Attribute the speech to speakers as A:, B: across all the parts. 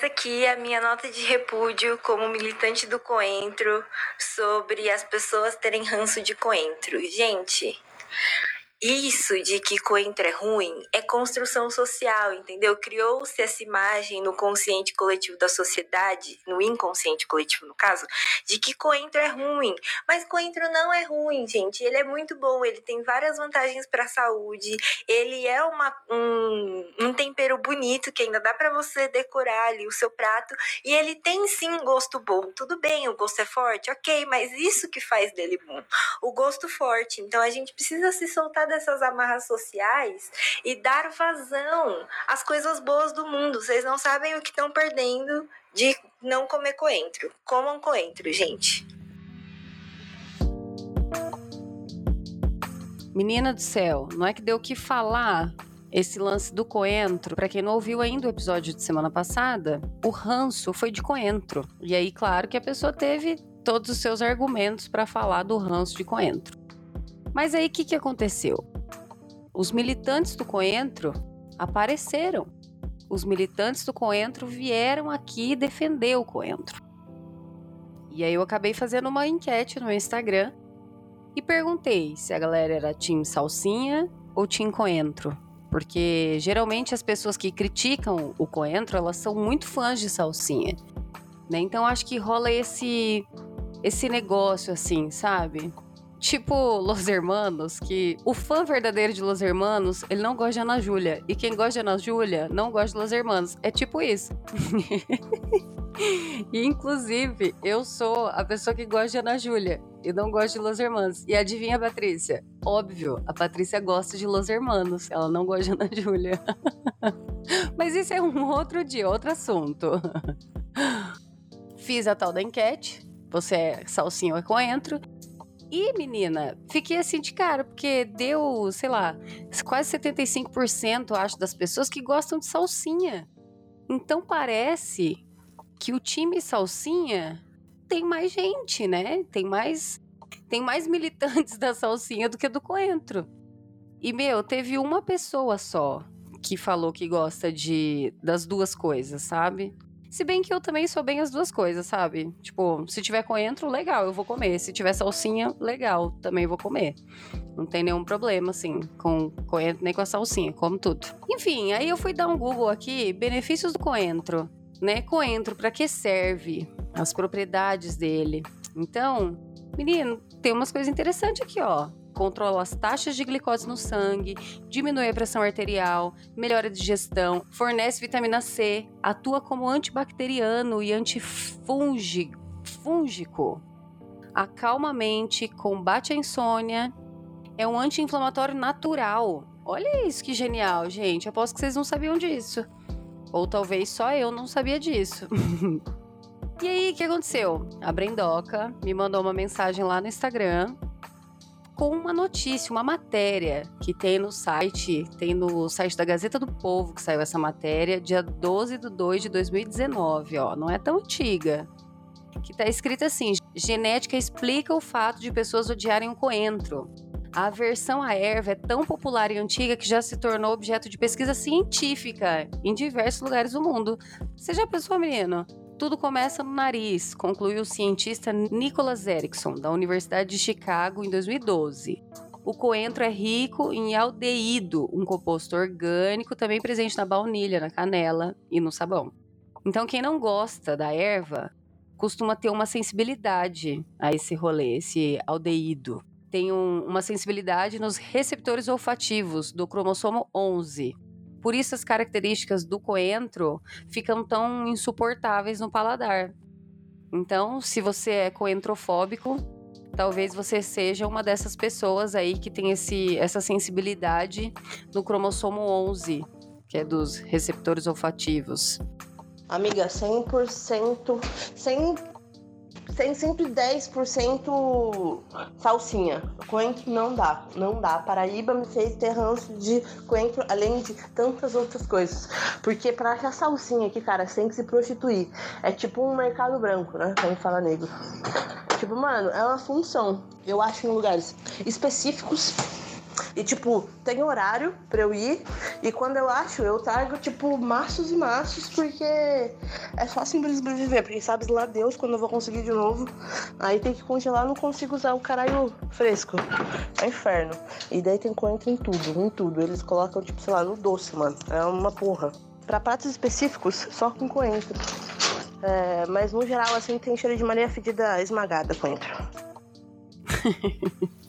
A: Essa aqui a minha nota de repúdio como militante do coentro sobre as pessoas terem ranço de coentro. Gente, isso de que coentro é ruim é construção social, entendeu? Criou-se essa imagem no consciente coletivo da sociedade, no inconsciente coletivo, no caso, de que coentro é ruim. Mas coentro não é ruim, gente. Ele é muito bom, ele tem várias vantagens para a saúde, ele é uma, um, um tempero bonito que ainda dá para você decorar ali o seu prato, e ele tem sim gosto bom. Tudo bem, o gosto é forte, ok, mas isso que faz dele bom. O gosto forte. Então a gente precisa se soltar dessas amarras sociais e dar vazão às coisas boas do mundo. Vocês não sabem o que estão perdendo de não comer coentro. Comam coentro, gente.
B: Menina do céu, não é que deu o que falar esse lance do coentro, para quem não ouviu ainda o episódio de semana passada, o ranço foi de coentro. E aí, claro que a pessoa teve todos os seus argumentos para falar do ranço de coentro. Mas aí o que, que aconteceu? Os militantes do Coentro apareceram. Os militantes do Coentro vieram aqui defender o Coentro. E aí eu acabei fazendo uma enquete no Instagram e perguntei se a galera era Team Salsinha ou Team Coentro. Porque geralmente as pessoas que criticam o Coentro, elas são muito fãs de Salsinha. Né? Então acho que rola esse esse negócio assim, sabe? Tipo Los Hermanos, que o fã verdadeiro de Los Hermanos, ele não gosta de Ana Júlia. E quem gosta de Ana Júlia não gosta de Los Hermanos. É tipo isso. e, inclusive, eu sou a pessoa que gosta de Ana Júlia e não gosta de Los Hermanos. E adivinha, Patrícia? Óbvio, a Patrícia gosta de Los Hermanos. Ela não gosta de Ana Júlia. Mas isso é um outro dia, outro assunto. Fiz a tal da enquete. Você é salsinha ou coentro? E, menina, fiquei assim de cara, porque deu, sei lá, quase 75%, acho, das pessoas que gostam de salsinha. Então parece que o time salsinha tem mais gente, né? Tem mais tem mais militantes da salsinha do que do coentro. E meu, teve uma pessoa só que falou que gosta de das duas coisas, sabe? Se bem que eu também sou bem as duas coisas, sabe? Tipo, se tiver coentro, legal, eu vou comer. Se tiver salsinha, legal, também vou comer. Não tem nenhum problema, assim, com coentro nem com a salsinha, como tudo. Enfim, aí eu fui dar um Google aqui, benefícios do coentro, né? Coentro, para que serve? As propriedades dele. Então, menino, tem umas coisas interessantes aqui, ó controla as taxas de glicose no sangue, diminui a pressão arterial, melhora a digestão, fornece vitamina C, atua como antibacteriano e antifúngico, acalma a mente, combate a insônia, é um anti-inflamatório natural. Olha isso que genial, gente. Aposto que vocês não sabiam disso. Ou talvez só eu não sabia disso. e aí, o que aconteceu? A Brendoca me mandou uma mensagem lá no Instagram com uma notícia, uma matéria que tem no site, tem no site da Gazeta do Povo que saiu essa matéria, dia 12 de 2 de 2019, ó, não é tão antiga. Que tá escrito assim: genética explica o fato de pessoas odiarem o coentro. A aversão à erva é tão popular e antiga que já se tornou objeto de pesquisa científica em diversos lugares do mundo. Você já pensou, menino? Tudo começa no nariz, concluiu o cientista Nicholas Erickson, da Universidade de Chicago, em 2012. O coentro é rico em aldeído, um composto orgânico também presente na baunilha, na canela e no sabão. Então, quem não gosta da erva costuma ter uma sensibilidade a esse rolê, esse aldeído. Tem um, uma sensibilidade nos receptores olfativos do cromossomo 11, por isso as características do coentro ficam tão insuportáveis no paladar. Então, se você é coentrofóbico, talvez você seja uma dessas pessoas aí que tem esse, essa sensibilidade no cromossomo 11, que é dos receptores olfativos.
C: Amiga, 100%, 100 tem 110% salsinha. Coentro não dá, não dá. Paraíba me fez ter ranço de coentro, além de tantas outras coisas. Porque pra achar salsinha aqui, cara, você tem que se prostituir. É tipo um mercado branco, né? Gente falar negro. Tipo, mano, é uma função. Eu acho em lugares específicos E, tipo, tem horário pra eu ir. E quando eu acho, eu trago, tipo, maços e maços, porque é só simplesmente viver. Porque sabe lá Deus quando eu vou conseguir de novo. Aí tem que congelar, não consigo usar o caralho fresco. É inferno. E daí tem coentro em tudo, em tudo. Eles colocam, tipo, sei lá, no doce, mano. É uma porra. Pra pratos específicos, só com coentro. É, mas no geral, assim, tem cheiro de maria fedida esmagada coentro.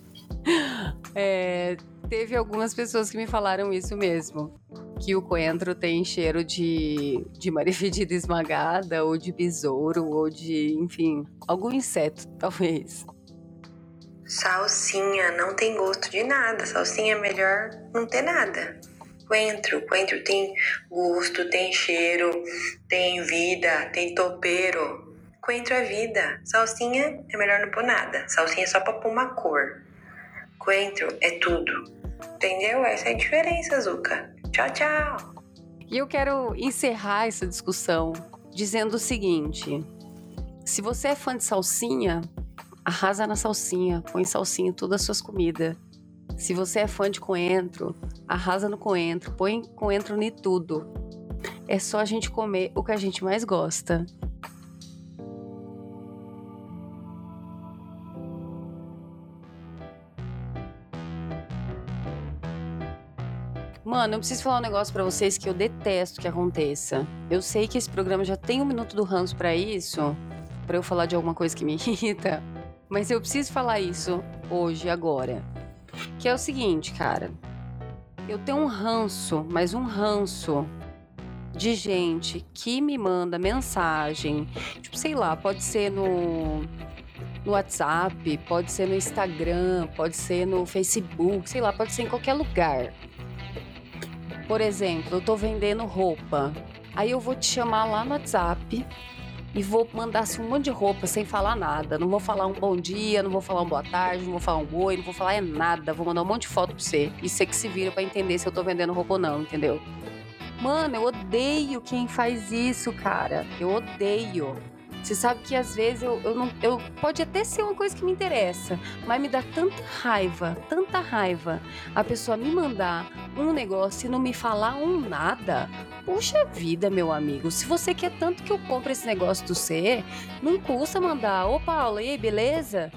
B: é, teve algumas pessoas que me falaram isso mesmo. Que o coentro tem cheiro de, de esmagada, ou de besouro, ou de, enfim, algum inseto, talvez.
A: Salsinha não tem gosto de nada. Salsinha é melhor não ter nada. Coentro, coentro tem gosto, tem cheiro, tem vida, tem topeiro. Coentro é vida. Salsinha é melhor não pôr nada. Salsinha é só pra pôr uma cor. Coentro é tudo. Entendeu? Essa é a diferença, Zuka. Tchau, tchau.
B: E eu quero encerrar essa discussão dizendo o seguinte: se você é fã de salsinha, arrasa na salsinha, põe salsinha em todas as suas comidas. Se você é fã de coentro, arrasa no coentro, põe coentro em tudo. É só a gente comer o que a gente mais gosta. Mano, eu preciso falar um negócio para vocês que eu detesto que aconteça. Eu sei que esse programa já tem um minuto do ranço para isso, para eu falar de alguma coisa que me irrita, mas eu preciso falar isso hoje, agora. Que é o seguinte, cara. Eu tenho um ranço, mas um ranço de gente que me manda mensagem, tipo, sei lá, pode ser no no WhatsApp, pode ser no Instagram, pode ser no Facebook, sei lá, pode ser em qualquer lugar. Por exemplo, eu tô vendendo roupa. Aí eu vou te chamar lá no WhatsApp e vou mandar assim, um monte de roupa sem falar nada. Não vou falar um bom dia, não vou falar um boa tarde, não vou falar um oi, não vou falar é nada. Vou mandar um monte de foto pra você. E você que se vira para entender se eu tô vendendo roupa ou não, entendeu? Mano, eu odeio quem faz isso, cara. Eu odeio. Você sabe que às vezes eu, eu não. Eu, pode até ser uma coisa que me interessa, mas me dá tanta raiva, tanta raiva a pessoa me mandar um negócio e não me falar um nada. Puxa vida, meu amigo. Se você quer tanto que eu compre esse negócio do C, não custa mandar. Ô, Paula, e aí, beleza?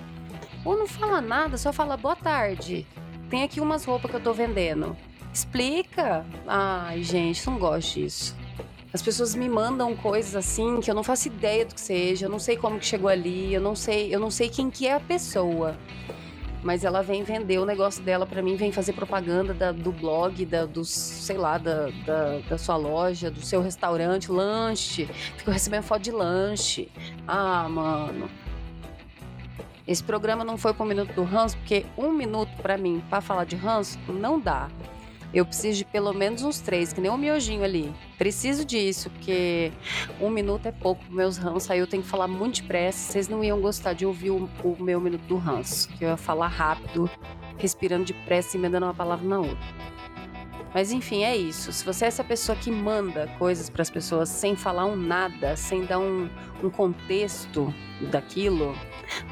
B: Ou não fala nada, só fala boa tarde. Tem aqui umas roupas que eu tô vendendo. Explica. Ai, gente, não gosto disso. As pessoas me mandam coisas assim que eu não faço ideia do que seja, eu não sei como que chegou ali, eu não sei, eu não sei quem que é a pessoa. Mas ela vem vender o negócio dela para mim, vem fazer propaganda da, do blog, da, do, sei lá, da, da, da, sua loja, do seu restaurante, lanche. Fico recebendo foto de lanche. Ah, mano. Esse programa não foi pro Minuto do Ranço, porque um minuto para mim, para falar de ranço, não dá. Eu preciso de pelo menos uns três, que nem um miojinho ali. Preciso disso, porque um minuto é pouco meus ranços. Aí eu tenho que falar muito depressa. Vocês não iam gostar de ouvir o, o meu minuto do ranço. Que eu ia falar rápido, respirando depressa e emendando uma palavra na outra. Mas enfim, é isso. Se você é essa pessoa que manda coisas para as pessoas sem falar um nada, sem dar um, um contexto daquilo,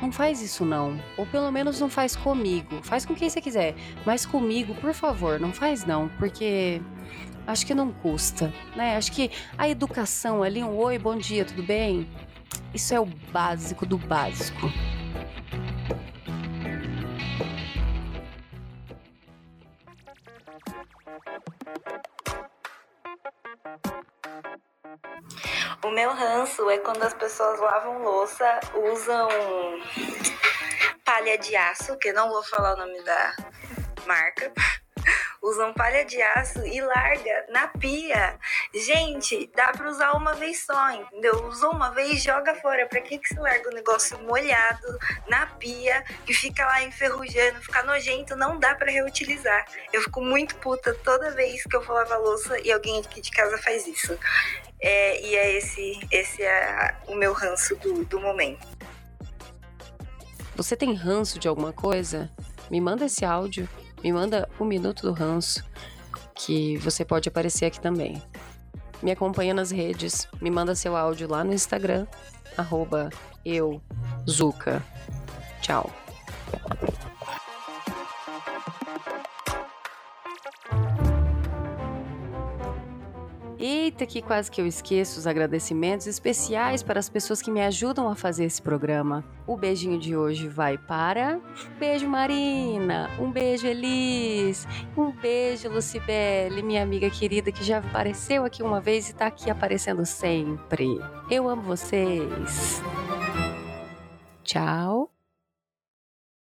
B: não faz isso não. Ou pelo menos não faz comigo. Faz com quem você quiser. Mas comigo, por favor, não faz não. Porque acho que não custa, né? Acho que a educação ali, um oi, bom dia, tudo bem? Isso é o básico do básico.
A: Ranço é quando as pessoas lavam louça, usam palha de aço, que não vou falar o nome da marca, usam palha de aço e larga na pia. Gente, dá para usar uma vez só, entendeu? Usou uma vez, joga fora. Pra que que se larga o negócio molhado na pia e fica lá enferrujando, fica nojento, não dá para reutilizar. Eu fico muito puta toda vez que eu vou lavar louça e alguém aqui de casa faz isso. É, e é esse, esse é o meu ranço do, do momento.
B: Você tem ranço de alguma coisa? Me manda esse áudio, me manda um minuto do ranço, que você pode aparecer aqui também. Me acompanha nas redes, me manda seu áudio lá no Instagram, arroba. Tchau. Aproveita que quase que eu esqueço os agradecimentos especiais para as pessoas que me ajudam a fazer esse programa. O beijinho de hoje vai para. Beijo, Marina. Um beijo, Elis. Um beijo, Lucibele, minha amiga querida que já apareceu aqui uma vez e está aqui aparecendo sempre. Eu amo vocês. Tchau.